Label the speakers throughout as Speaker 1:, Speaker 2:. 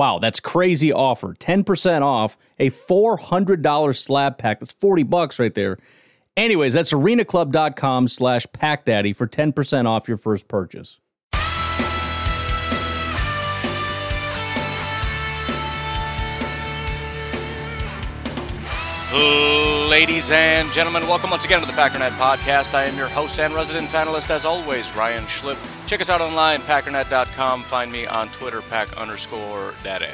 Speaker 1: Wow, that's crazy offer. 10% off a $400 slab pack. That's 40 bucks right there. Anyways, that's arenaclub.com slash packdaddy for 10% off your first purchase.
Speaker 2: Ladies and gentlemen, welcome once again to the Packernet Podcast. I am your host and resident panelist, as always, Ryan Schlipp. Check us out online, packernet.com. Find me on Twitter, pack underscore daddy.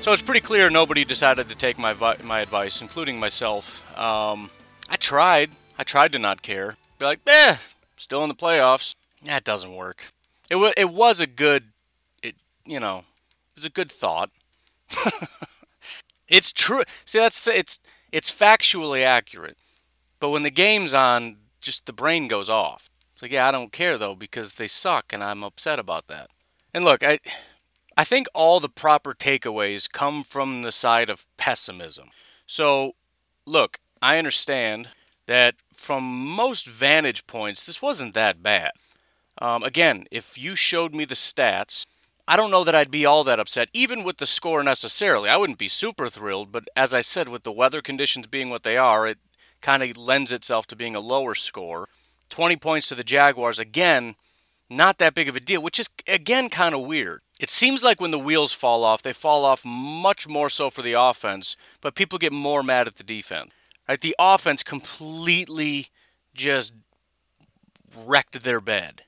Speaker 2: So it's pretty clear nobody decided to take my my advice, including myself. Um, I tried. I tried to not care. Be like, eh, still in the playoffs. That doesn't work. It, w- it was a good, it you know, it was a good thought. It's true. See, that's the, it's it's factually accurate, but when the game's on, just the brain goes off. It's like, yeah, I don't care though because they suck, and I'm upset about that. And look, I I think all the proper takeaways come from the side of pessimism. So, look, I understand that from most vantage points, this wasn't that bad. Um, again, if you showed me the stats I don't know that I'd be all that upset, even with the score necessarily. I wouldn't be super thrilled, but as I said, with the weather conditions being what they are, it kind of lends itself to being a lower score. 20 points to the Jaguars, again, not that big of a deal, which is, again, kind of weird. It seems like when the wheels fall off, they fall off much more so for the offense, but people get more mad at the defense. Right? The offense completely just wrecked their bed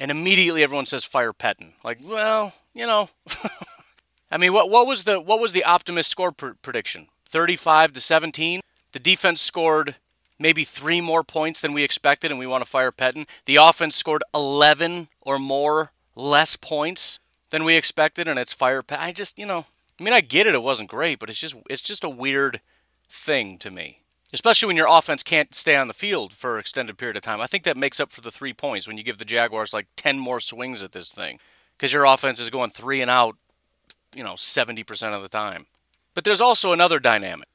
Speaker 2: and immediately everyone says fire Pettine. Like, well, you know, I mean, what what was the what was the optimist score pr- prediction? 35 to 17. The defense scored maybe three more points than we expected, and we want to fire Pettine. The offense scored 11 or more less points than we expected, and it's fire Pettine. I just, you know, I mean, I get it. It wasn't great, but it's just it's just a weird thing to me especially when your offense can't stay on the field for an extended period of time. I think that makes up for the three points when you give the Jaguars like 10 more swings at this thing because your offense is going three and out, you know, 70% of the time. But there's also another dynamic.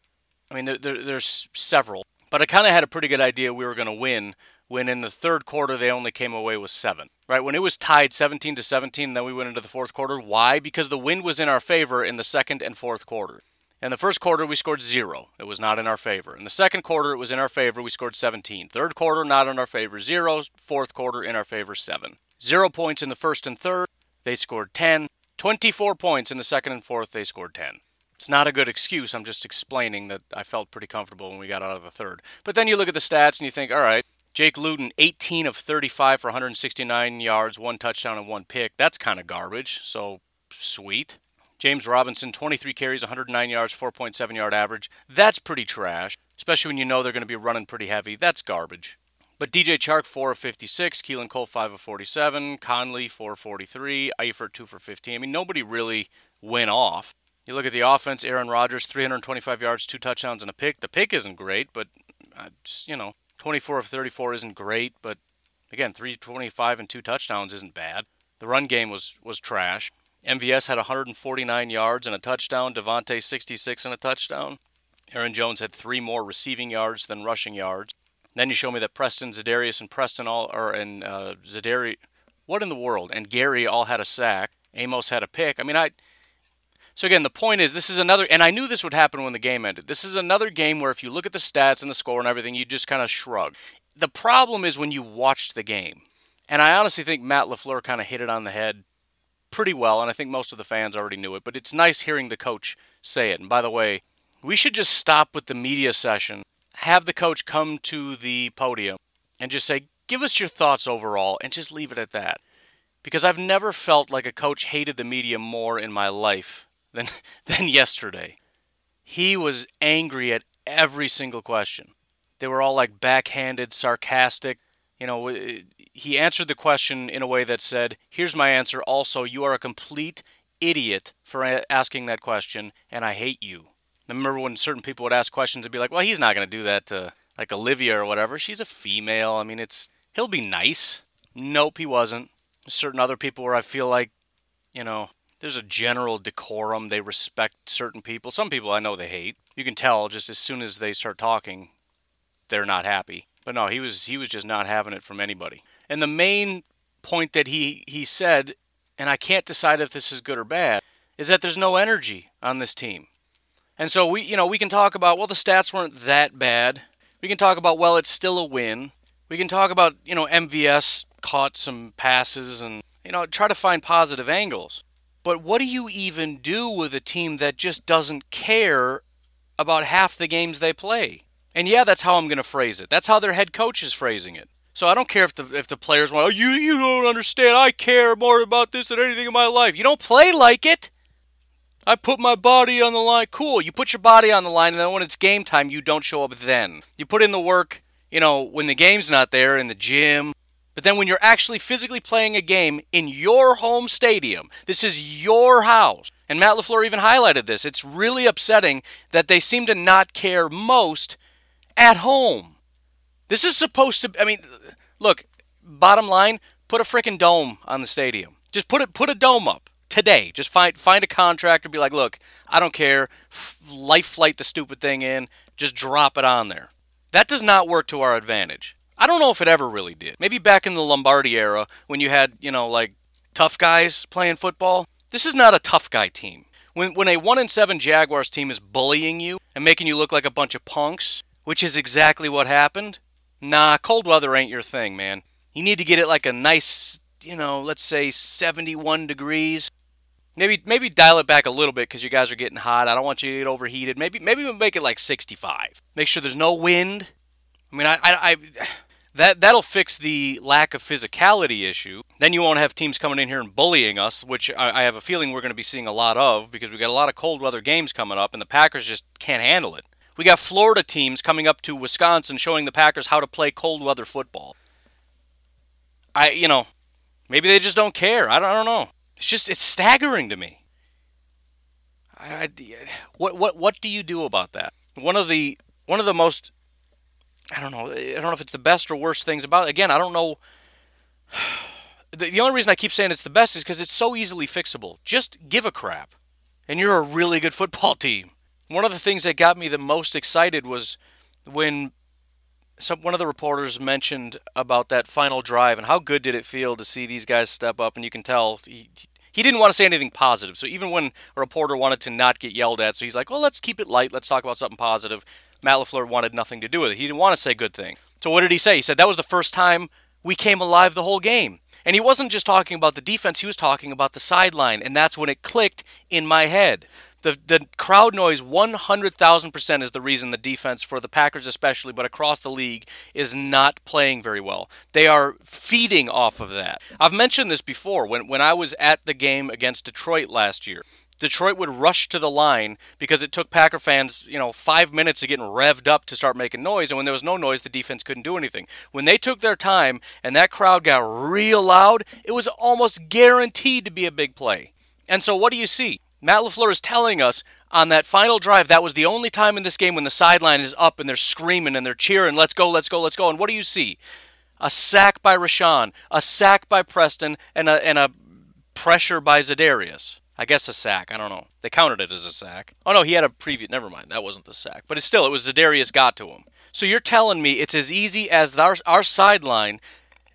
Speaker 2: I mean, there, there, there's several, but I kind of had a pretty good idea we were going to win when in the third quarter they only came away with seven. Right when it was tied 17 to 17, then we went into the fourth quarter. Why? Because the wind was in our favor in the second and fourth quarter. In the first quarter, we scored zero. It was not in our favor. In the second quarter, it was in our favor. We scored 17. Third quarter, not in our favor, zero. Fourth quarter, in our favor, seven. Zero points in the first and third. They scored 10. 24 points in the second and fourth. They scored 10. It's not a good excuse. I'm just explaining that I felt pretty comfortable when we got out of the third. But then you look at the stats and you think, all right, Jake Luton, 18 of 35 for 169 yards, one touchdown, and one pick. That's kind of garbage. So sweet. James Robinson, 23 carries, 109 yards, 4.7 yard average. That's pretty trash, especially when you know they're going to be running pretty heavy. That's garbage. But DJ Chark, 4 of 56, Keelan Cole, 5 of 47, Conley, 4 of 43, Eifert, 2 for 15. I mean, nobody really went off. You look at the offense, Aaron Rodgers, 325 yards, 2 touchdowns, and a pick. The pick isn't great, but, uh, just, you know, 24 of 34 isn't great, but again, 325 and 2 touchdowns isn't bad. The run game was, was trash. MVS had 149 yards and a touchdown. Davante 66 and a touchdown. Aaron Jones had three more receiving yards than rushing yards. Then you show me that Preston, Za'Darius, and Preston all, or and uh, what in the world? And Gary all had a sack. Amos had a pick. I mean, I. So again, the point is, this is another, and I knew this would happen when the game ended. This is another game where if you look at the stats and the score and everything, you just kind of shrug. The problem is when you watched the game, and I honestly think Matt LaFleur kind of hit it on the head pretty well, and I think most of the fans already knew it. But it's nice hearing the coach say it. And by the way, we should just stop with the media session, have the coach come to the podium, and just say, "Give us your thoughts overall," and just leave it at that. Because I've never felt like a coach hated the media more in my life than than yesterday. He was angry at every single question. They were all like backhanded, sarcastic. You know, he answered the question in a way that said, "Here's my answer. Also, you are a complete idiot for asking that question, and I hate you." I remember when certain people would ask questions and be like, "Well, he's not going to do that to like Olivia or whatever. She's a female. I mean, it's he'll be nice." Nope, he wasn't. Certain other people where I feel like, you know, there's a general decorum. They respect certain people. Some people I know they hate. You can tell just as soon as they start talking, they're not happy. But no, he was he was just not having it from anybody. And the main point that he he said, and I can't decide if this is good or bad, is that there's no energy on this team. And so we you know, we can talk about well the stats weren't that bad. We can talk about well it's still a win. We can talk about, you know, MVS caught some passes and you know, try to find positive angles. But what do you even do with a team that just doesn't care about half the games they play? And yeah, that's how I'm going to phrase it. That's how their head coach is phrasing it. So I don't care if the if the players want, oh, you you don't understand. I care more about this than anything in my life. You don't play like it. I put my body on the line. Cool. You put your body on the line, and then when it's game time, you don't show up then. You put in the work, you know, when the game's not there in the gym, but then when you're actually physically playing a game in your home stadium, this is your house. And Matt LaFleur even highlighted this. It's really upsetting that they seem to not care most at home. This is supposed to I mean, look, bottom line, put a freaking dome on the stadium. Just put it put a dome up today. Just find find a contractor be like, "Look, I don't care. Life flight the stupid thing in. Just drop it on there." That does not work to our advantage. I don't know if it ever really did. Maybe back in the Lombardi era when you had, you know, like tough guys playing football. This is not a tough guy team. When when a 1 in 7 Jaguars team is bullying you and making you look like a bunch of punks, which is exactly what happened, nah, cold weather ain't your thing, man. You need to get it like a nice, you know, let's say 71 degrees. Maybe maybe dial it back a little bit because you guys are getting hot. I don't want you to get overheated. Maybe maybe we'll make it like 65. Make sure there's no wind. I mean, I, I, I that that'll fix the lack of physicality issue. Then you won't have teams coming in here and bullying us, which I, I have a feeling we're going to be seeing a lot of because we got a lot of cold weather games coming up, and the Packers just can't handle it. We got Florida teams coming up to Wisconsin showing the Packers how to play cold weather football. I, you know, maybe they just don't care. I don't, I don't know. It's just it's staggering to me. I, I, what what what do you do about that? One of the one of the most I don't know. I don't know if it's the best or worst things about it. Again, I don't know. The, the only reason I keep saying it's the best is because it's so easily fixable. Just give a crap, and you're a really good football team. One of the things that got me the most excited was when some one of the reporters mentioned about that final drive and how good did it feel to see these guys step up, and you can tell he, he didn't want to say anything positive. So even when a reporter wanted to not get yelled at, so he's like, "Well, let's keep it light. Let's talk about something positive." Matt LaFleur wanted nothing to do with it. He didn't want to say good thing. So what did he say? He said that was the first time we came alive the whole game. And he wasn't just talking about the defense, he was talking about the sideline. And that's when it clicked in my head. The, the crowd noise 100,000% is the reason the defense, for the Packers especially, but across the league, is not playing very well. They are feeding off of that. I've mentioned this before. When, when I was at the game against Detroit last year, Detroit would rush to the line because it took Packer fans, you know, five minutes of getting revved up to start making noise. And when there was no noise, the defense couldn't do anything. When they took their time and that crowd got real loud, it was almost guaranteed to be a big play. And so what do you see? Matt LaFleur is telling us on that final drive, that was the only time in this game when the sideline is up and they're screaming and they're cheering, let's go, let's go, let's go. And what do you see? A sack by Rashan, a sack by Preston, and a, and a pressure by Za'Darius. I guess a sack. I don't know. They counted it as a sack. Oh no, he had a preview. Never mind. That wasn't the sack. But it's still, it was Za'Darius got to him. So you're telling me it's as easy as our, our sideline,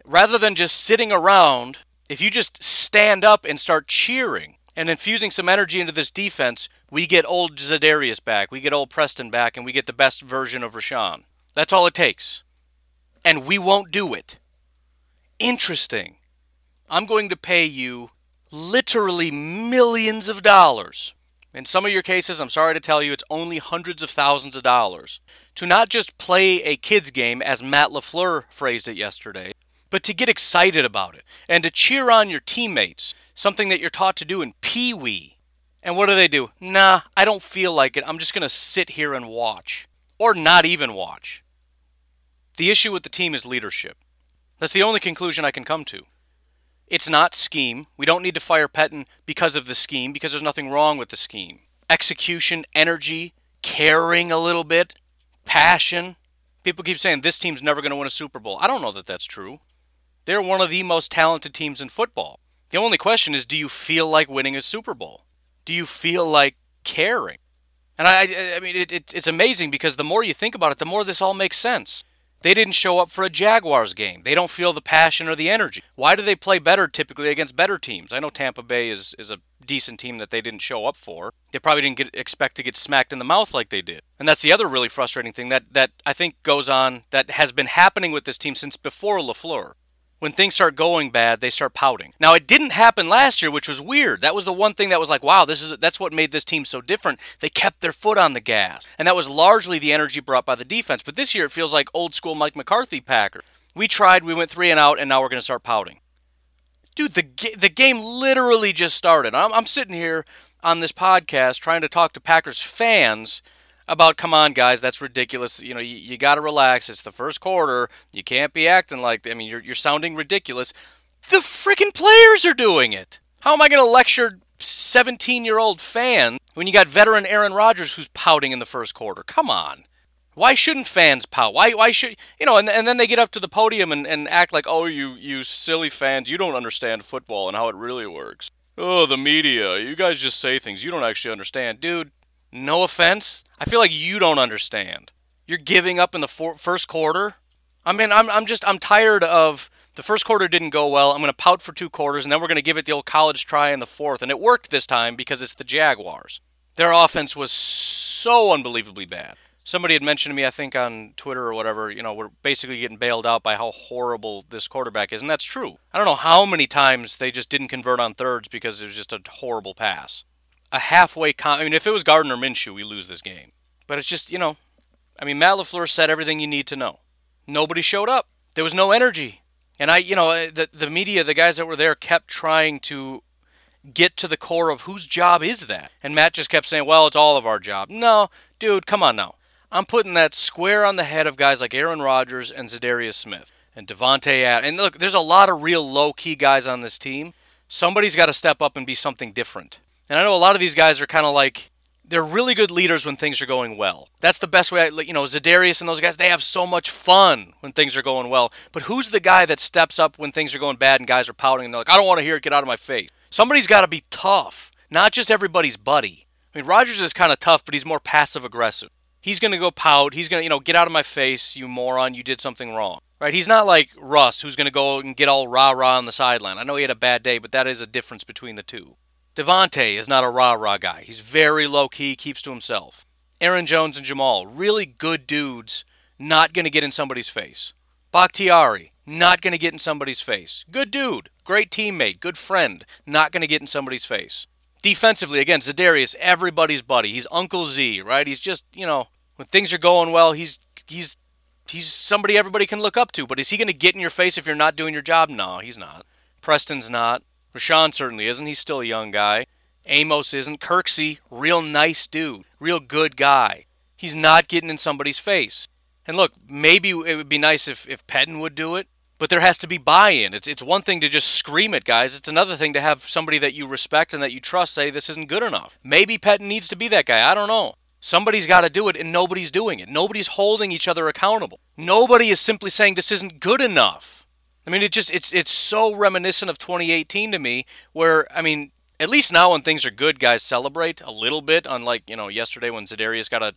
Speaker 2: rather than just sitting around, if you just stand up and start cheering and infusing some energy into this defense, we get old Za'Darius back, we get old Preston back, and we get the best version of Rashan. That's all it takes. And we won't do it. Interesting. I'm going to pay you literally millions of dollars. In some of your cases, I'm sorry to tell you, it's only hundreds of thousands of dollars. To not just play a kid's game, as Matt LaFleur phrased it yesterday, but to get excited about it and to cheer on your teammates, something that you're taught to do in Pee Wee. And what do they do? Nah, I don't feel like it. I'm just going to sit here and watch. Or not even watch. The issue with the team is leadership. That's the only conclusion I can come to. It's not scheme. We don't need to fire Pettine because of the scheme, because there's nothing wrong with the scheme. Execution, energy, caring a little bit, passion. People keep saying this team's never going to win a Super Bowl. I don't know that that's true. They're one of the most talented teams in football. The only question is do you feel like winning a Super Bowl? Do you feel like caring? And I, I mean, it, it, it's amazing because the more you think about it, the more this all makes sense. They didn't show up for a Jaguars game. They don't feel the passion or the energy. Why do they play better typically against better teams? I know Tampa Bay is, is a decent team that they didn't show up for. They probably didn't get, expect to get smacked in the mouth like they did. And that's the other really frustrating thing that, that I think goes on that has been happening with this team since before LaFleur when things start going bad, they start pouting. Now, it didn't happen last year, which was weird. That was the one thing that was like, wow, this is that's what made this team so different. They kept their foot on the gas, and that was largely the energy brought by the defense. But this year, it feels like old school Mike McCarthy Packer. We tried, we went three and out, and now we're going to start pouting. Dude, the the game literally just started. I'm, I'm sitting here on this podcast trying to talk to Packers fans about come on guys that's ridiculous you know you, you got to relax it's the first quarter you can't be acting like i mean you're, you're sounding ridiculous the freaking players are doing it how am i going to lecture 17 year old fan when you got veteran aaron rodgers who's pouting in the first quarter come on why shouldn't fans pout? Why, why should you know? And, and then they get up to the podium and, and act like, oh, you you silly fans, you don't understand football and how it really works. Oh, the media, you guys just say things you don't actually understand, dude. No offense, I feel like you don't understand. You're giving up in the for- first quarter. I mean, I'm, I'm just, I'm tired of the first quarter didn't go well. I'm going to pout for two quarters, and then we're going to give it the old college try in the fourth. And it worked this time because it's the Jaguars. Their offense was so unbelievably bad. Somebody had mentioned to me, I think on Twitter or whatever, you know, we're basically getting bailed out by how horrible this quarterback is. And that's true. I don't know how many times they just didn't convert on thirds because it was just a horrible pass a halfway con. I mean, if it was Gardner Minshew, we lose this game. But it's just, you know, I mean, Matt LaFleur said everything you need to know. Nobody showed up. There was no energy. And I, you know, the, the media, the guys that were there kept trying to get to the core of whose job is that. And Matt just kept saying, well, it's all of our job. No, dude, come on now. I'm putting that square on the head of guys like Aaron Rodgers and Za'Darius Smith and Davante Adams. And look, there's a lot of real low key guys on this team. Somebody's got to step up and be something different. And I know a lot of these guys are kind of like they're really good leaders when things are going well. That's the best way. I, you know, Za'Darius and those guys, they have so much fun when things are going well. But who's the guy that steps up when things are going bad and guys are pouting and they're like, I don't want to hear it, get out of my face. Somebody's got to be tough, not just everybody's buddy. I mean, Rodgers is kind of tough, but he's more passive aggressive. He's going to go pout. He's going to, you know, get out of my face, you moron. You did something wrong. Right? He's not like Russ, who's going to go and get all rah rah on the sideline. I know he had a bad day, but that is a difference between the two. Davante is not a rah rah guy. He's very low key, keeps to himself. Aaron Jones and Jamal, really good dudes, not going to get in somebody's face. Bakhtiari, not going to get in somebody's face. Good dude, great teammate, good friend, not going to get in somebody's face. Defensively, again, Za'Darius, everybody's buddy. He's Uncle Z, right? He's just, you know, when things are going well, he's he's he's somebody everybody can look up to. But is he going to get in your face if you're not doing your job? No, he's not. Preston's not. Rashan certainly isn't. He's still a young guy. Amos isn't. Kirksey, real nice dude, real good guy. He's not getting in somebody's face. And look, maybe it would be nice if, if Pettine would do it, but there has to be buy in. It's, it's one thing to just scream at guys, it's another thing to have somebody that you respect and that you trust say this isn't good enough. Maybe Pettine needs to be that guy. I don't know. Somebody's got to do it, and nobody's doing it. Nobody's holding each other accountable. Nobody is simply saying this isn't good enough. I mean, it just it's it's so reminiscent of 2018 to me, where I mean, At least now when things are good, guys celebrate a little bit, unlike, you know, yesterday when Za'Darius got a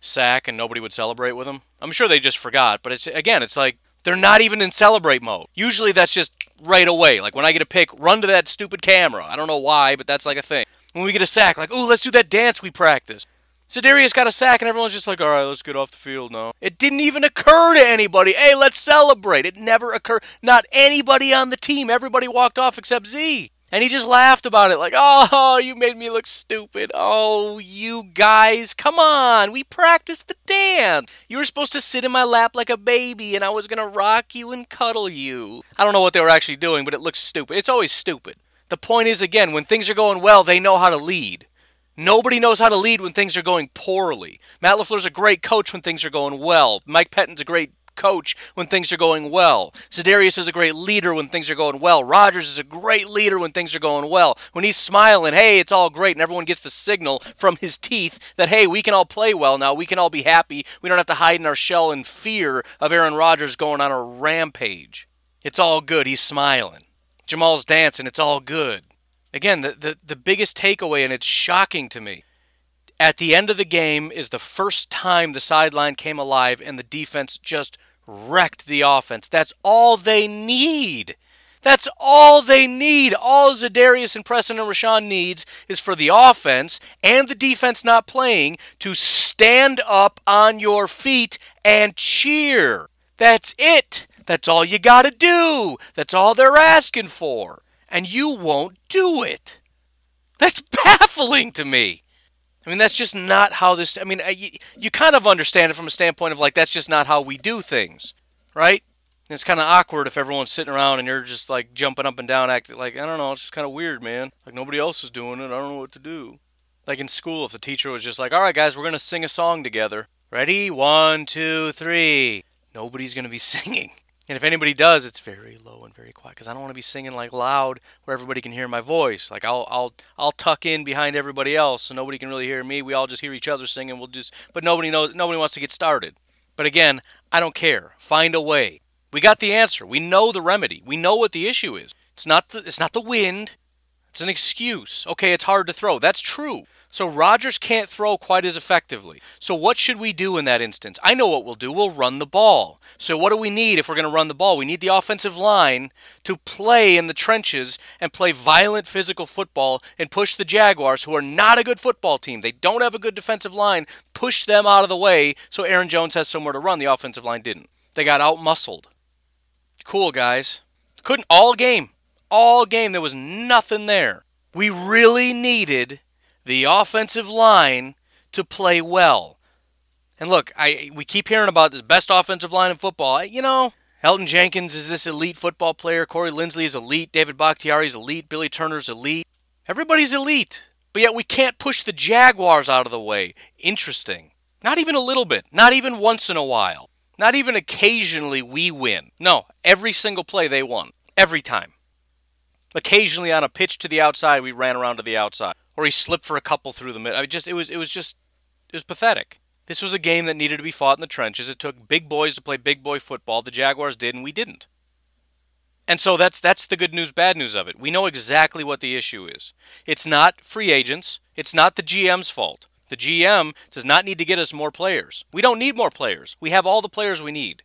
Speaker 2: sack and nobody would celebrate with him. I'm sure they just forgot, but it's again, it's like they're not even in celebrate mode. Usually that's just right away. Like when I get a pick, run to that stupid camera. I don't know why, but that's like a thing. When we get a sack, like, ooh, let's do that dance we practiced. Za'Darius got a sack and everyone's just like, all right, let's get off the field now. It didn't even occur to anybody. Hey, let's celebrate. It never occurred. Not anybody on the team. Everybody walked off except Z. And he just laughed about it, like, oh, you made me look stupid. Oh, you guys, come on. We practiced the dance. You were supposed to sit in my lap like a baby, and I was going to rock you and cuddle you. I don't know what they were actually doing, but it looks stupid. It's always stupid. The point is, again, when things are going well, they know how to lead. Nobody knows how to lead when things are going poorly. Matt LaFleur's a great coach when things are going well. Mike Pettine's a great coach when things are going well. Za'Darius is a great leader when things are going well. Rodgers is a great leader when things are going well. When he's smiling, hey, it's all great, and everyone gets the signal from his teeth that, hey, we can all play well now. We can all be happy. We don't have to hide in our shell in fear of Aaron Rodgers going on a rampage. It's all good. He's smiling. Jamal's dancing. It's all good. Again, the, the, the biggest takeaway, and it's shocking to me, at the end of the game is the first time the sideline came alive and the defense just wrecked the offense. That's all they need. That's all they need. All Za'Darius and Preston and Rashan needs is for the offense and the defense not playing to stand up on your feet and cheer. That's it. That's all you got to do. That's all they're asking for and you won't do it. That's baffling to me. I mean, that's just not how this. I mean, you, kind of understand it from a standpoint of like, that's just not how we do things, right? And it's kind of awkward if everyone's sitting around and you're just like jumping up and down, acting like, I don't know, it's just kind of weird, man. Like, nobody else is doing it. I don't know what to do. Like in school, if the teacher was just like, all right, guys, we're going to sing a song together. Ready? One, two, three. Nobody's going to be singing. And if anybody does, it's very very quiet because I don't want to be singing like loud where everybody can hear my voice. Like I'll I'll I'll tuck in behind everybody else so nobody can really hear me. We all just hear each other singing. We'll just but nobody knows nobody wants to get started. But again, I don't care. Find a way. We got the answer. We know the remedy. We know what the issue is. It's not the it's not the wind. It's an excuse. Okay, it's hard to throw. That's true. So Rodgers can't throw quite as effectively. So what should we do in that instance? I know what we'll do. We'll run the ball. So what do we need if we're going to run the ball? We need the offensive line to play in the trenches and play violent physical football and push the Jaguars, who are not a good football team. They don't have a good defensive line. Push them out of the way so Aaron Jones has somewhere to run. The offensive line didn't. They got out muscled. Cool, guys. Couldn't all game. All game. There was nothing there. We really needed the offensive line to play well. And look, I we keep hearing about this best offensive line in football. You know, Elgton Jenkins is this elite football player. Corey Linsley is elite. David Bakhtiari is elite. Billy Turner's elite. Everybody's elite. But yet we can't push the Jaguars out of the way. Interesting. Not even a little bit. Not even once in a while. Not even occasionally we win. No, every single play they won. Every time. Occasionally on a pitch to the outside, we ran around to the outside or he slipped for a couple through the middle. I just it was it was just it was pathetic. This was a game that needed to be fought in the trenches. It took big boys to play big boy football. The Jaguars did, and we didn't. And so that's that's the good news, bad news of it. We know exactly what the issue is. It's not free agents. It's not the GM's fault. The GM does not need to get us more players. We don't need more players. We have all the players we need.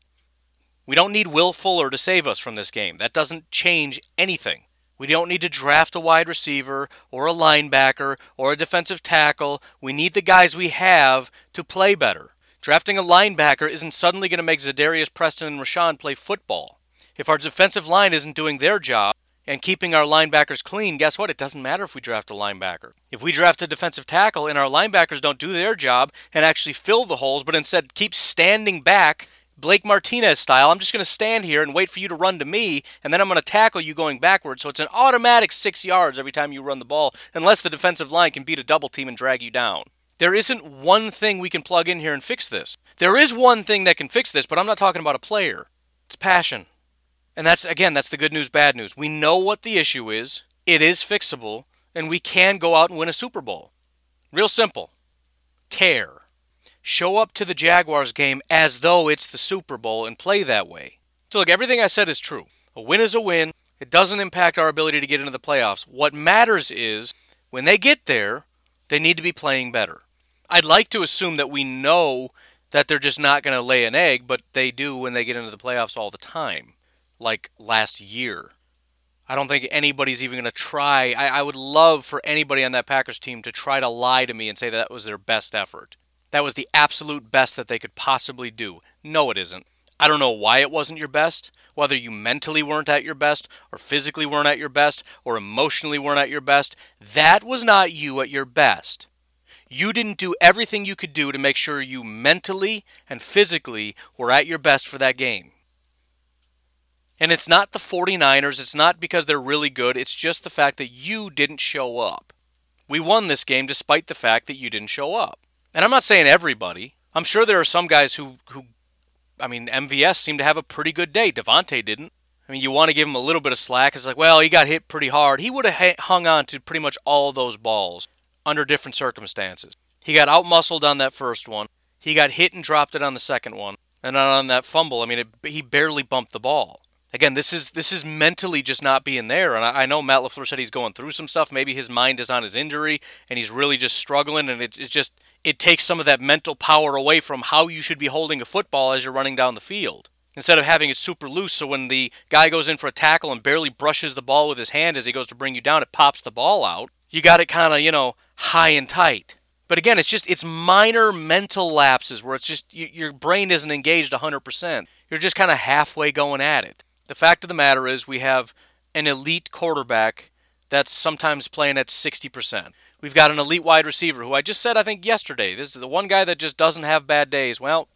Speaker 2: We don't need Will Fuller to save us from this game. That doesn't change anything. We don't need to draft a wide receiver or a linebacker or a defensive tackle. We need the guys we have to play better. Drafting a linebacker isn't suddenly going to make Za'Darius Preston and Rashan play football. If our defensive line isn't doing their job and keeping our linebackers clean, guess what? It doesn't matter if we draft a linebacker. If we draft a defensive tackle and our linebackers don't do their job and actually fill the holes, but instead keep standing back Blake Martinez style. I'm just going to stand here and wait for you to run to me, and then I'm going to tackle you going backwards. So it's an automatic six yards every time you run the ball, unless the defensive line can beat a double team and drag you down. There isn't one thing we can plug in here and fix this. There is one thing that can fix this, but I'm not talking about a player. It's passion. And that's, again, that's the good news, bad news. We know what the issue is, it is fixable, and we can go out and win a Super Bowl. Real simple. Care show up to the Jaguars game as though it's the Super Bowl and play that way. So, look, everything I said is true. A win is a win, It doesn't impact our ability to get into the playoffs. What matters is when they get there, they need to be playing better. I'd like to assume that we know that they're just not going to lay an egg, but they do when they get into the playoffs all the time, like last year. I don't think anybody's even going to try. I, I, would love for anybody on that Packers team to try to lie to me and say that, that was their best effort. That was the absolute best that they could possibly do. No, it isn't. I don't know why it wasn't your best, whether you mentally weren't at your best, or physically weren't at your best, or emotionally weren't at your best. That was not you at your best. You didn't do everything you could do to make sure you mentally and physically were at your best for that game. And it's not the 49ers, it's not because they're really good, it's just the fact that you didn't show up. We won this game despite the fact that you didn't show up. And I'm not saying everybody. I'm sure there are some guys who, who I mean, MVS seemed to have a pretty good day. Davante didn't. I mean, you want to give him a little bit of slack. It's like, well, he got hit pretty hard. He would have hung on to pretty much all those balls under different circumstances. He got outmuscled on that first one. He got hit and dropped it on the second one. And on that fumble, I mean, it, he barely bumped the ball. Again, this is this is mentally just not being there. And I, I, know Matt LaFleur said he's going through some stuff. Maybe his mind is on his injury and he's really just struggling. And it, it just it takes some of that mental power away from how you should be holding a football as you're running down the field. Instead of having it super loose, so when the guy goes in for a tackle and barely brushes the ball with his hand as he goes to bring you down, it pops the ball out. You got it kind of, you know, high and tight. But again, it's just it's minor mental lapses where it's just you, your brain isn't engaged 100%. You're just kind of halfway going at it. The fact of the matter is we have an elite quarterback that's sometimes playing at 60%. We've got an elite wide receiver who I just said, I think, yesterday. This is the one guy that just doesn't have bad days. Well,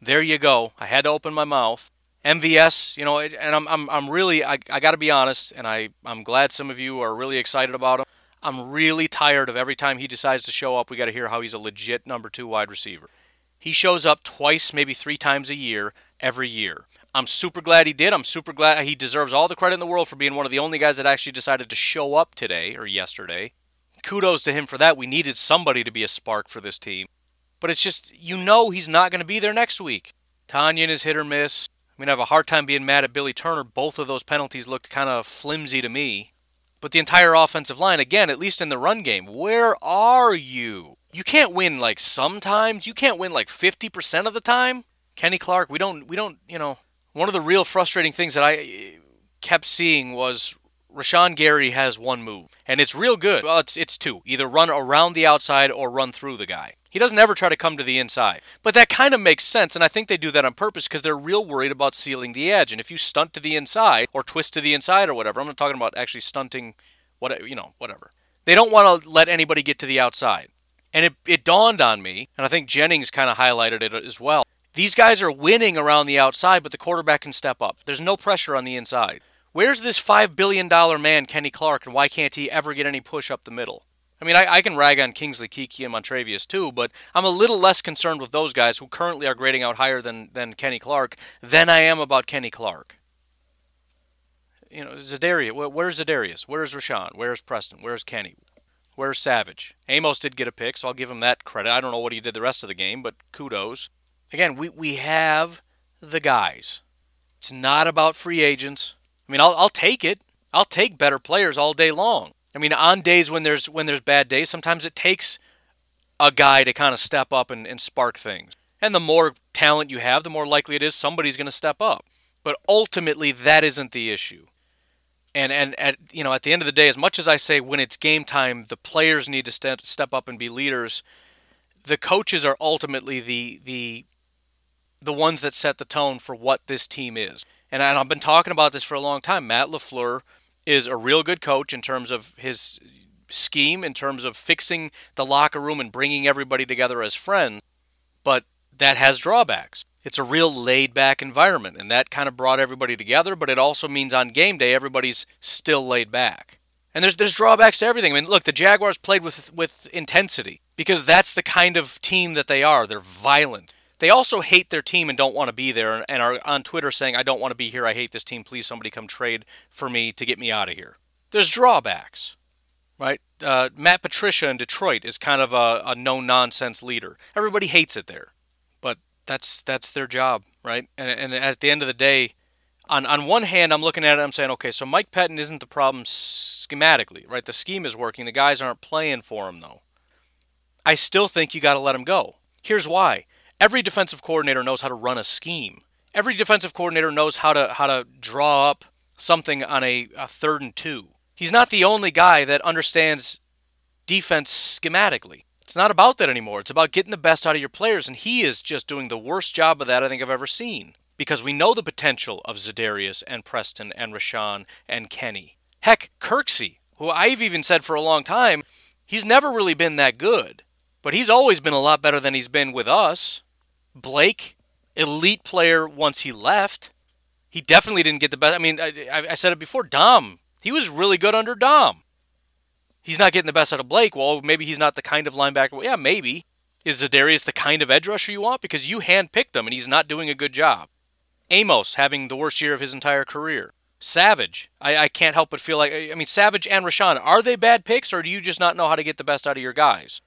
Speaker 2: there you go. I had to open my mouth. MVS, you know, and I'm, I'm, I'm really, I, I got to be honest, and I, I'm glad some of you are really excited about him. I'm really tired of every time he decides to show up, we got to hear how he's a legit number two wide receiver. He shows up twice, maybe three times a year, every year. I'm super glad he did. I'm super glad he deserves all the credit in the world for being one of the only guys that actually decided to show up today or yesterday kudos to him for that. We needed somebody to be a spark for this team. But it's just, you know, he's not going to be there next week. Tonyan is hit or miss. I mean, I have a hard time being mad at Billy Turner. Both of those penalties looked kind of flimsy to me. But the entire offensive line, again, at least in the run game, where are you? You can't win like sometimes. You can't win like 50% of the time. Kenny Clark, we don't, we don't, you know, one of the real frustrating things that I eh, kept seeing was Rashan Gary has one move, and it's real good. Well, it's it's two: either run around the outside or run through the guy. He doesn't ever try to come to the inside, but that kind of makes sense, and I think they do that on purpose because they're real worried about sealing the edge. And if you stunt to the inside or twist to the inside or whatever, I'm not talking about actually stunting, what you know, whatever. They don't want to let anybody get to the outside. And it, it dawned on me, and I think Jennings kind of highlighted it as well. These guys are winning around the outside, but the quarterback can step up. There's no pressure on the inside. Where's this $5 billion man, Kenny Clark, and why can't he ever get any push up the middle? I mean, I, I can rag on Kingsley Keke and Montravius too, but I'm a little less concerned with those guys who currently are grading out higher than, than Kenny Clark than I am about Kenny Clark. You know, Za'Darius. Where's Za'Darius? Where's Rashan? Where's Preston? Where's Kenny? Where's Savage? Amos did get a pick, so I'll give him that credit. I don't know what he did the rest of the game, but kudos. Again, we, we have the guys. It's not about free agents. I mean, I'll, I'll take it. I'll take better players all day long. I mean, on days when there's when there's bad days, sometimes it takes a guy to kind of step up and, and spark things. And the more talent you have, the more likely it is somebody's going to step up. But ultimately, that isn't the issue. And and at you know, at the end of the day, as much as I say when it's game time, the players need to step step up and be leaders. The coaches are ultimately the the the ones that set the tone for what this team is and I've been talking about this for a long time. Matt LaFleur is a real good coach in terms of his scheme, in terms of fixing the locker room and bringing everybody together as friends, but that has drawbacks. It's a real laid back environment, and that kind of brought everybody together, but it also means on game day, everybody's still laid back. And there's, there's drawbacks to everything. I mean, look, the Jaguars played with, with intensity because that's the kind of team that they are. They're violent. They also hate their team and don't want to be there and are on Twitter saying, I don't want to be here. I hate this team. Please, somebody come trade for me to get me out of here. There's drawbacks, right? Uh, Matt Patricia in Detroit is kind of a, a no nonsense leader. Everybody hates it there, but that's that's their job, right? And, and at the end of the day, on on one hand, I'm looking at it, I'm saying, okay, so Mike Pettine isn't the problem schematically, right? The scheme is working. The guys aren't playing for him though. I still think you got to let him go. Here's why. Every defensive coordinator knows how to run a scheme. Every defensive coordinator knows how to how to draw up something on a, a third and two. He's not the only guy that understands defense schematically. It's not about that anymore. It's about getting the best out of your players, and he is just doing the worst job of that I think I've ever seen. Because we know the potential of Za'Darius and Preston and Rashan and Kenny. Heck, Kirksey, who I've even said for a long time, he's never really been that good. But he's always been a lot better than he's been with us. Blake, elite player once he left. He definitely didn't get the best. I mean, I, I said it before. Dom, he was really good under Dom. He's not getting the best out of Blake. Well, maybe he's not the kind of linebacker. Well, yeah, maybe. Is Za'Darius the kind of edge rusher you want? Because you handpicked him and he's not doing a good job. Amos having the worst year of his entire career. Savage. I, I can't help but feel like, I mean, Savage and Rashan, are they bad picks or do you just not know how to get the best out of your guys?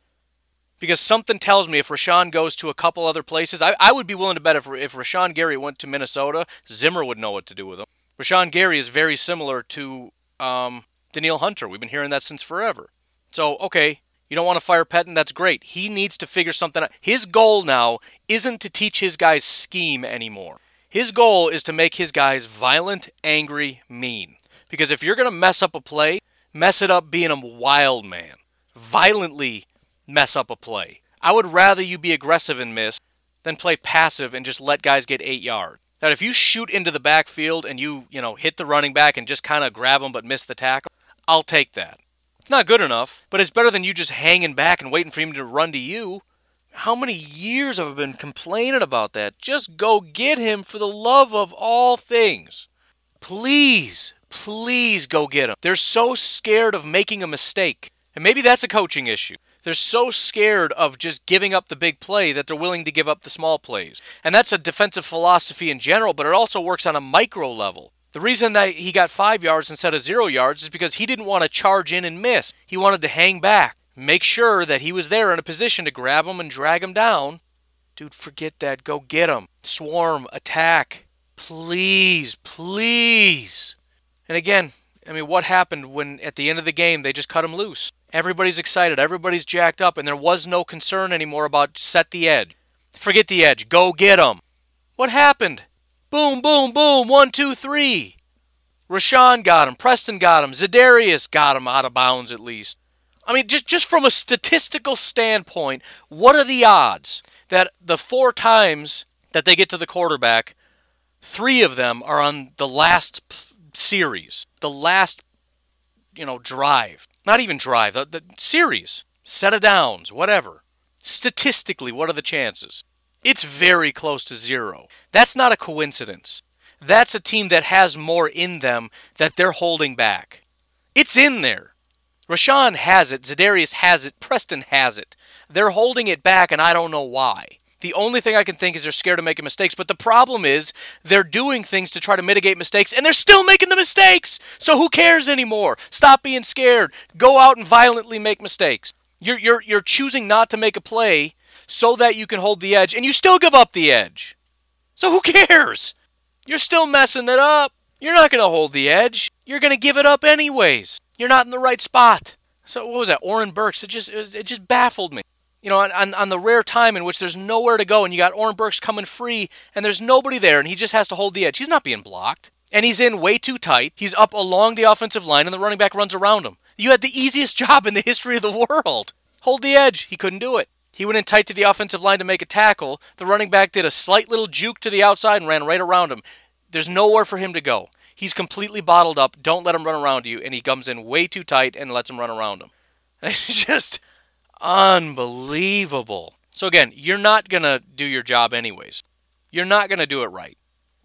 Speaker 2: Because something tells me if Rashan goes to a couple other places, I, I would be willing to bet if, if Rashan Gary went to Minnesota, Zimmer would know what to do with him. Rashan Gary is very similar to um, Danielle Hunter. We've been hearing that since forever. So, okay, you don't want to fire Pettine, that's great. He needs to figure something out. His goal now isn't to teach his guys scheme anymore. His goal is to make his guys violent, angry, mean. Because if you're going to mess up a play, mess it up being a wild man. Violently mess up a play. I would rather you be aggressive and miss than play passive and just let guys get eight yards. Now, if you shoot into the backfield and you, you know, hit the running back and just kind of grab him but miss the tackle, I'll take that. It's not good enough, but it's better than you just hanging back and waiting for him to run to you. How many years have I been complaining about that? Just go get him for the love of all things. Please, please go get him. They're so scared of making a mistake. And maybe that's a coaching issue. They're so scared of just giving up the big play that they're willing to give up the small plays. And that's a defensive philosophy in general, but it also works on a micro level. The reason that he got five yards instead of zero yards is because he didn't want to charge in and miss. He wanted to hang back, make sure that he was there in a position to grab him and drag him down. Dude, forget that. Go get him. Swarm, attack. Please, please. And again, I mean, what happened when at the end of the game they just cut him loose? Everybody's excited, everybody's jacked up, and there was no concern anymore about set the edge. Forget the edge. Go get him. What happened? Boom, boom, boom. One, two, three. Rashan got him. Preston got him. Za'Darius got him out of bounds at least. I mean, just, just from a statistical standpoint, what are the odds that the four times that they get to the quarterback, three of them are on the last series, the last, you know, drive? Not even drive, the, the series, set of downs, whatever. Statistically, what are the chances? It's very close to zero. That's not a coincidence. That's a team that has more in them that they're holding back. It's in there. Rashan has it, Za'Darius has it, Preston has it. They're holding it back, and I don't know why. The only thing I can think is they're scared of making mistakes. But the problem is they're doing things to try to mitigate mistakes, and they're still making the mistakes. So who cares anymore? Stop being scared. Go out and violently make mistakes. You're you're you're choosing not to make a play so that you can hold the edge, and you still give up the edge. So who cares? You're still messing it up. You're not going to hold the edge. You're going to give it up anyways. You're not in the right spot. So what was that? Oren Burks. It just it just baffled me. You know, on, on the rare time in which there's nowhere to go and you got Oren Burks coming free and there's nobody there and he just has to hold the edge. He's not being blocked. And he's in way too tight. He's up along the offensive line and the running back runs around him. You had the easiest job in the history of the world. Hold the edge. He couldn't do it. He went in tight to the offensive line to make a tackle. The running back did a slight little juke to the outside and ran right around him. There's nowhere for him to go. He's completely bottled up. Don't let him run around you. And he comes in way too tight and lets him run around him. It's just unbelievable. So, again, you're not going to do your job anyways. You're not going to do it right.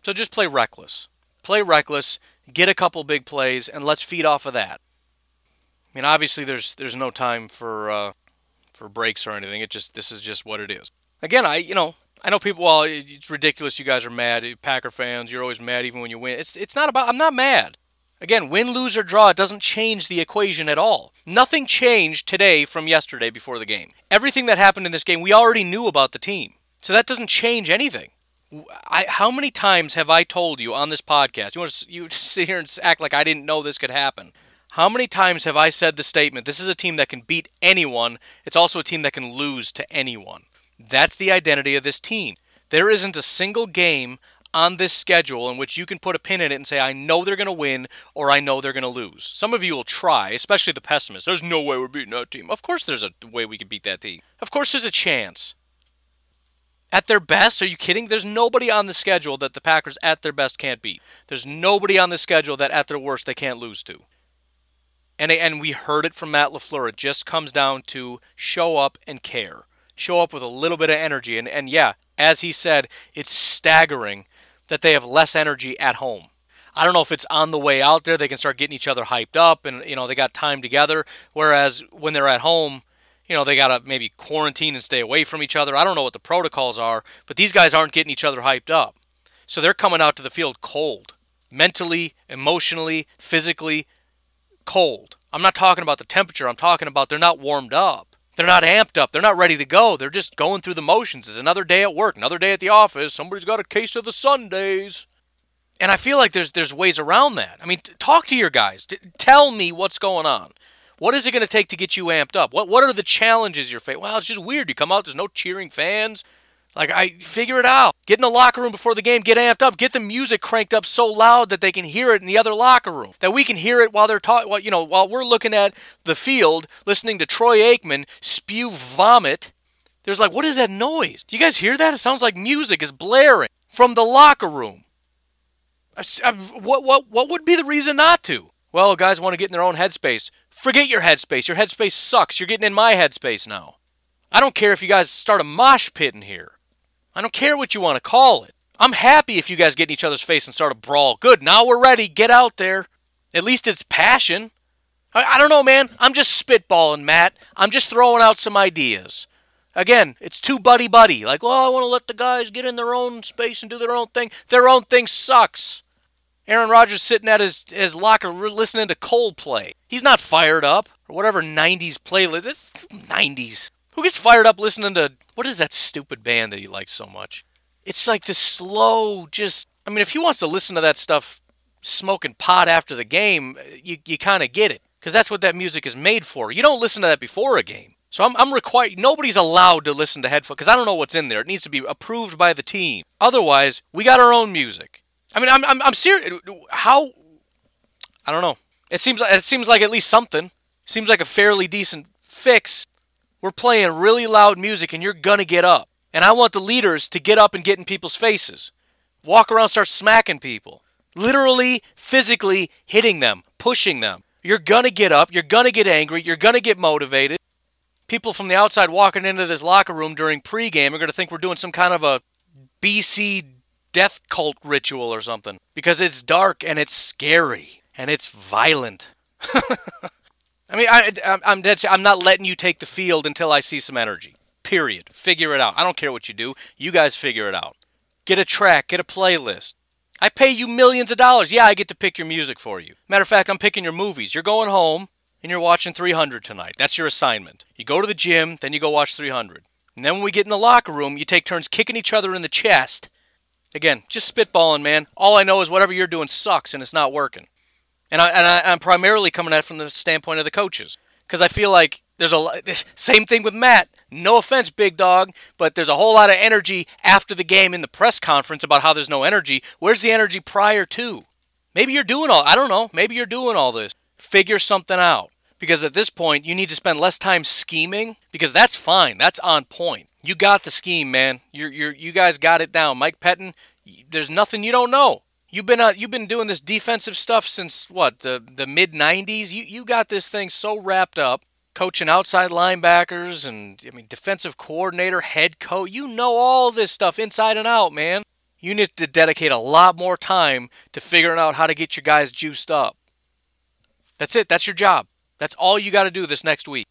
Speaker 2: So just play reckless. Play reckless, get a couple big plays, and let's feed off of that. I mean, obviously, there's there's no time for uh, for breaks or anything. It just this is just what it is. Again, I you know I know people. Well, it's ridiculous. You guys are mad. Packer fans, you're always mad even when you win. It's it's not about. I'm not mad. Again, win, lose, or draw, doesn't change the equation at all. Nothing changed today from yesterday before the game. Everything that happened in this game, we already knew about the team. So that doesn't change anything. I, how many times have I told you on this podcast? You want to you sit here and act like I didn't know this could happen? How many times have I said the statement, this is a team that can beat anyone, it's also a team that can lose to anyone? That's the identity of this team. There isn't a single game on this schedule in which you can put a pin in it and say, I know they're going to win or I know they're going to lose. Some of you will try, especially the pessimists. There's no way we're beating that team. Of course, there's a way we can beat that team. Of course, there's a chance. At their best, are you kidding? There's nobody on the schedule that the Packers at their best can't beat. There's nobody on the schedule that at their worst they can't lose to. And, and we heard it from Matt LaFleur. It just comes down to show up and care. Show up with a little bit of energy. And, and yeah, as he said, it's staggering that they have less energy at home. I don't know if it's on the way out there, they can start getting each other hyped up and, you know, they got time together. Whereas when they're at home, you know, they got to maybe quarantine and stay away from each other. I don't know what the protocols are, but these guys aren't getting each other hyped up. So they're coming out to the field cold, mentally, emotionally, physically cold. I'm not talking about the temperature, I'm talking about they're not warmed up. They're not amped up. They're not ready to go. They're just going through the motions. It's another day at work, another day at the office. Somebody's got a case of the Sundays. And I feel like there's there's ways around that. I mean, talk to your guys. tell me what's going on. What is it going to take to get you amped up? What what are the challenges you're facing? Well, it's just weird. You come out, there's no cheering fans. Like I figure it out. Get in the locker room before the game, get amped up, get the music cranked up so loud that they can hear it in the other locker room. That we can hear it while they're talking. While, you know, while we're looking at the field, listening to Troy Aikman spew vomit. There's like, what is that noise? Do you guys hear that? It sounds like music is blaring from the locker room. I, I, what what what would be the reason not to? Well, guys want to get in their own headspace. Forget your headspace. Your headspace sucks. You're getting in my headspace now. I don't care if you guys start a mosh pit in here. I don't care what you want to call it. I'm happy if you guys get in each other's face and start a brawl. Good, now we're ready. Get out there. At least it's passion. I, I don't know, man. I'm just spitballing, Matt. I'm just throwing out some ideas. Again, it's too buddy buddy. Like, well, I want to let the guys get in their own space and do their own thing. Their own thing sucks. Aaron Rodgers sitting at his, his locker listening to Coldplay. He's not fired up. Or whatever 90s playlist. This 90s. Who gets fired up listening to what is that stupid band that he likes so much? It's like this slow, just I mean, if he wants to listen to that stuff smoking pot after the game, you, you kind of get it. Because that's what that music is made for. You don't listen to that before a game. So I'm, I'm required, nobody's allowed to listen to headphones because I don't know what's in there. It needs to be approved by the team. Otherwise, we got our own music. I mean, I'm, I'm, I'm serious. How? I don't know. It seems it seems like at least something. Seems like a fairly decent fix. We're playing really loud music, and you're gonna get up. And I want the leaders to get up and get in people's faces, walk around, start smacking people, literally, physically hitting them, pushing them. You're gonna get up. You're gonna get angry. You're gonna get motivated. People from the outside walking into this locker room during pregame are gonna think we're doing some kind of a BC death cult ritual or something because it's dark and it's scary and it's violent. I mean, I, I'm dead. I'm not letting you take the field until I see some energy. Period. Figure it out. I don't care what you do. You guys figure it out. Get a track. Get a playlist. I pay you millions of dollars. Yeah, I get to pick your music for you. Matter of fact, I'm picking your movies. You're going home and you're watching 300 tonight. That's your assignment. You go to the gym, then you go watch 300. And then when we get in the locker room, you take turns kicking each other in the chest Again, just spitballing, man. All I know is whatever you're doing sucks and it's not working. And, I, and I, am primarily coming at it from the standpoint of the coaches. Because I feel like there's a same thing with Matt. No offense, big dog, but there's a whole lot of energy after the game in the press conference about how there's no energy. Where's the energy prior to? Maybe you're doing all I don't know. Maybe you're doing all this. Figure something out. Because at this point, you need to spend less time scheming because that's fine. That's on point. You got the scheme, man. You're, you're, you guys got it down. Mike Pettine, there's nothing you don't know. You've been uh, you've been doing this defensive stuff since what the the mid '90s. You you got this thing so wrapped up, coaching outside linebackers and I mean defensive coordinator, head coach. You know all this stuff inside and out, man. You need to dedicate a lot more time to figuring out how to get your guys juiced up. That's it. That's your job. That's all you got to do this next week.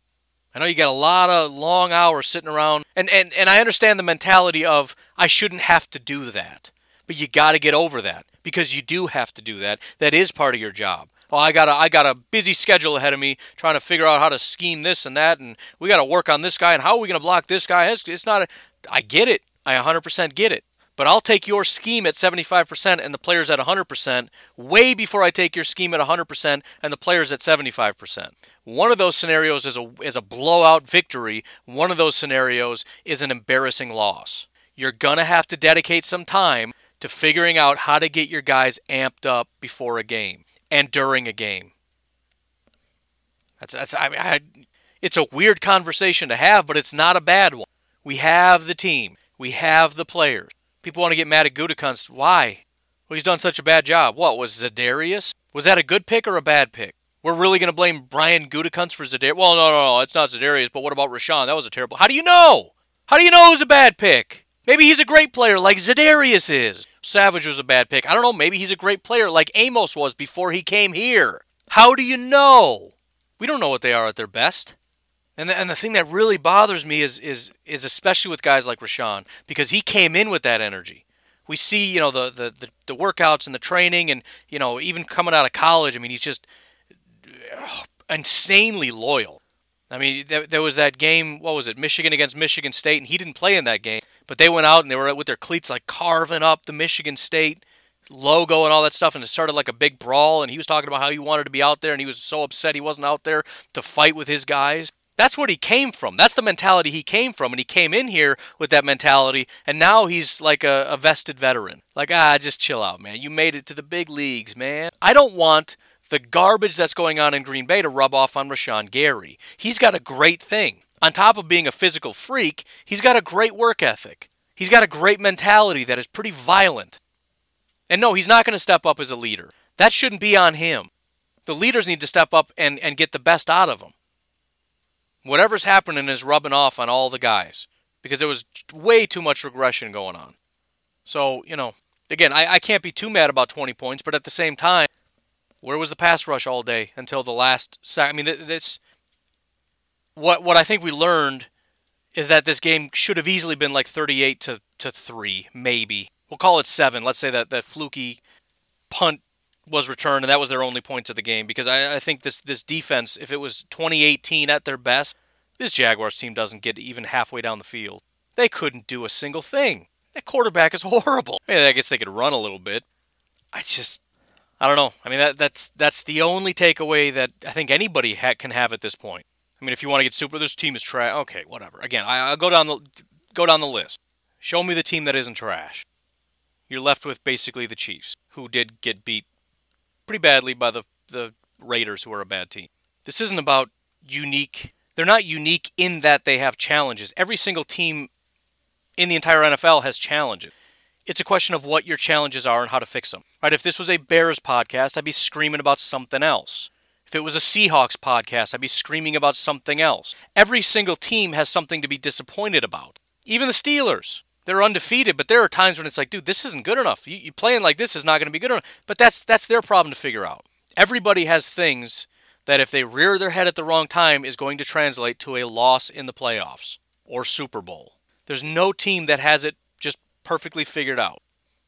Speaker 2: I know you got a lot of long hours sitting around, and, and, and I understand the mentality of I shouldn't have to do that. But you got to get over that because you do have to do that. That is part of your job. Oh, I got a I got a busy schedule ahead of me trying to figure out how to scheme this and that, and we got to work on this guy and how are we going to block this guy? It's, it's not. A, I get it. I 100% get it. but I'll take your scheme at 75% and the players at 100% way before I take your scheme at 100% and the players at 75%. One of those scenarios is a, is a blowout victory, one of those scenarios is an embarrassing loss. You're going to have to dedicate some time to figuring out how to get your guys amped up before a game and during a game. That's, that's I, I, it's a weird conversation to have, but it's not a bad one. We have the team, we have the players. People want to get mad at Gutekunst. Why? Well, he's done such a bad job. What was Zadarius? Was that a good pick or a bad pick? We're really going to blame Brian Gutekunst for Zadarius? Well, no, no, no, it's not Zadarius. But what about Rashan? That was a terrible. How do you know? How do you know it was a bad pick? Maybe he's a great player like Zadarius is. Savage was a bad pick. I don't know. Maybe he's a great player like Amos was before he came here. How do you know? We don't know what they are at their best. And the, and the thing that really bothers me is is is especially with guys like Rashan because he came in with that energy. We see, you know, the, the, the, the workouts and the training and, you know, even coming out of college, I mean, he's just uh, insanely loyal. I mean, there, there was that game, what was it, Michigan against Michigan State, and he didn't play in that game. But they went out and they were with their cleats like carving up the Michigan State logo and all that stuff, and it started like a big brawl. And he was talking about how he wanted to be out there, and he was so upset he wasn't out there to fight with his guys. That's what he came from. That's the mentality he came from, and he came in here with that mentality, and now he's like a, a vested veteran. Like, ah, just chill out, man. You made it to the big leagues, man. I don't want the garbage that's going on in Green Bay to rub off on Rashan Gary. He's got a great thing on top of being a physical freak, he's got a great work ethic. He's got a great mentality that is pretty violent. And no, he's not going to step up as a leader. That shouldn't be on him. The leaders need to step up and, and get the best out of him. Whatever's happening is rubbing off on all the guys because there was way too much regression going on. So, you know, again, I, I can't be too mad about 20 points, but at the same time, where was the pass rush all day until the last second? I mean, this what what I think we learned is that this game should have easily been like 38 to, to 3, maybe. We'll call it 7. Let's say that that fluky punt was returned and that was their only points of the game because I, I think this this defense, if it was 2018 at their best, this Jaguars team doesn't get even halfway down the field. They couldn't do a single thing. That quarterback is horrible. I, mean, I guess they could run a little bit. I just I don't know. I mean that that's that's the only takeaway that I think anybody ha- can have at this point. I mean, if you want to get super, this team is trash. Okay, whatever. Again, I, will go down the go down the list. Show me the team that isn't trash. You're left with basically the Chiefs, who did get beat pretty badly by the the Raiders, who are a bad team. This isn't about unique. They're not unique in that they have challenges. Every single team in the entire NFL has challenges. It's a question of what your challenges are and how to fix them. Right? If this was a Bears podcast, I'd be screaming about something else. If it was a Seahawks podcast, I'd be screaming about something else. Every single team has something to be disappointed about. Even the Steelers. They're undefeated, but there are times when it's like, dude, this isn't good enough. You, you playing like this is not going to be good enough. But that's that's their problem to figure out. Everybody has things that if they rear their head at the wrong time is going to translate to a loss in the playoffs or Super Bowl. There's no team that has it just perfectly figured out.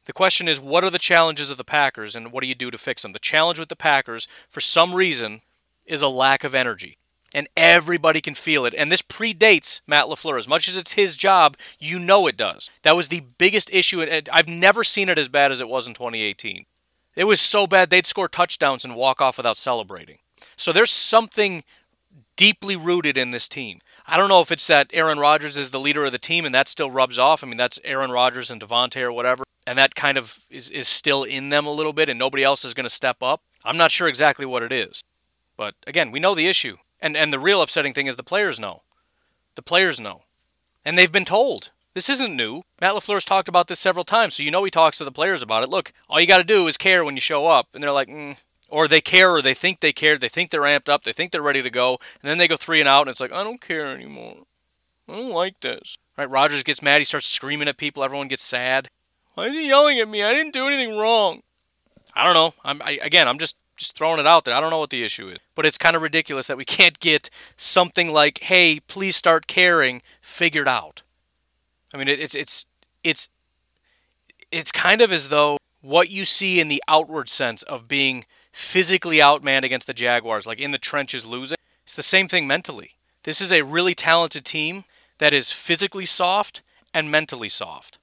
Speaker 2: The question is, what are the challenges of the Packers and what do you do to fix them? The challenge with the Packers, for some reason, is a lack of energy. And everybody can feel it. And this predates Matt LaFleur. As much as it's his job, you know it does. That was the biggest issue. And I've never seen it as bad as it was in 2018. It was so bad they'd score touchdowns and walk off without celebrating. So there's something deeply rooted in this team. I don't know if it's that Aaron Rodgers is the leader of the team and that still rubs off. I mean, that's Aaron Rodgers and Davante or whatever and that kind of is, is still in them a little bit and nobody else is going to step up. I'm not sure exactly what it is. But again, we know the issue. And and the real upsetting thing is the players know. The players know. And they've been told. This isn't new. Matt LaFleur's talked about this several times, so you know he talks to the players about it. Look, all you got to do is care when you show up. And they're like, mm. or they care, or they think they care, they think they're amped up, they think they're ready to go, and then they go three and out, and it's like, I don't care anymore. I don't like this. Right? Rodgers gets mad, he starts screaming at people, everyone gets sad. Why is he yelling at me? I didn't do anything wrong. I don't know. I'm I, again. I'm just just throwing it out there. I don't know what the issue is, but it's kind of ridiculous that we can't get something like, "Hey, please start caring," figured out. I mean, it, it's it's it's it's kind of as though what you see in the outward sense of being physically outmanned against the Jaguars, like in the trenches losing, it's the same thing mentally. This is a really talented team that is physically soft and mentally soft.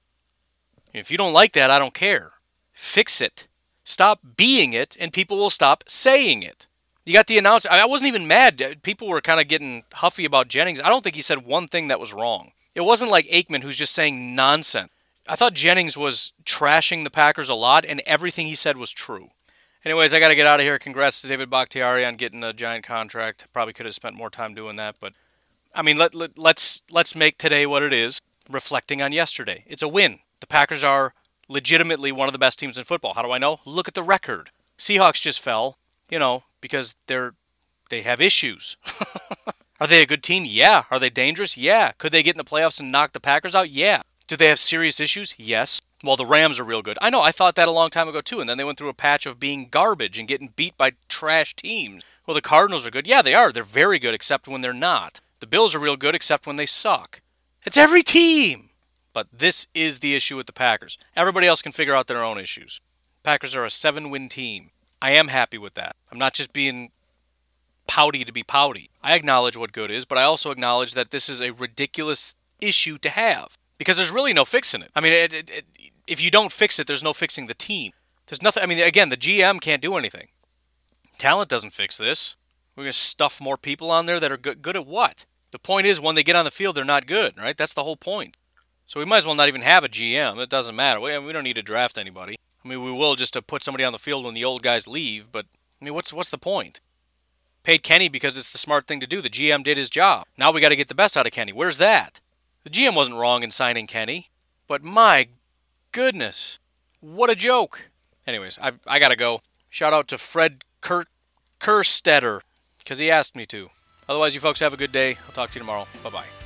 Speaker 2: If you don't like that, I don't care. Fix it. Stop being it, and people will stop saying it. You got the announcer. I wasn't even mad. Uh, people were kind of getting huffy about Jennings. I don't think he said one thing that was wrong. It wasn't like Aikman who's just saying nonsense. I thought Jennings was trashing the Packers a lot, and everything he said was true. Anyways, I got to get out of here. Congrats to David Bakhtiari on getting a giant contract. Probably could have spent more time doing that, but I mean, let, let, let's let's make today what it is, reflecting on yesterday. It's a win. The Packers are legitimately one of the best teams in football. How do I know? Look at the record. Seahawks just fell, you know, because they're they have issues. are they a good team? Yeah. Are they dangerous? Yeah. Could they get in the playoffs and knock the Packers out? Yeah. Do they have serious issues? Yes. Well, the Rams are real good. I know, I thought that a long time ago too, and then they went through a patch of being garbage and getting beat by trash teams. Well, the Cardinals are good. Yeah, they are. They're very good, except when they're not. The Bills are real good, except when they suck. It's every team! But this is the issue with the Packers. Everybody else can figure out their own issues. Packers are a seven win team. I am happy with that. I'm not just being pouty to be pouty. I acknowledge what good is, but I also acknowledge that this is a ridiculous issue to have because there's really no fixing it. I mean, it, it, it, if you don't fix it, there's no fixing the team. There's nothing. I mean, again, the GM can't do anything. Talent doesn't fix this. We're going to stuff more people on there that are good, good at what? The point is, when they get on the field, they're not good, right? That's the whole point. So we might as well not even have a GM. It doesn't matter. We, we don't need to draft anybody. I mean, we will just to put somebody on the field when the old guys leave. But I mean, what's what's the point? Paid Kenny because it's the smart thing to do. The GM did his job. Now we got to get the best out of Kenny. Where's that? The GM wasn't wrong in signing Kenny, but my goodness, what a joke. Anyways, I I gotta go. Shout out to Fred Kurt Kerstetter because he asked me to. Otherwise, you folks have a good day. I'll talk to you tomorrow. Bye bye.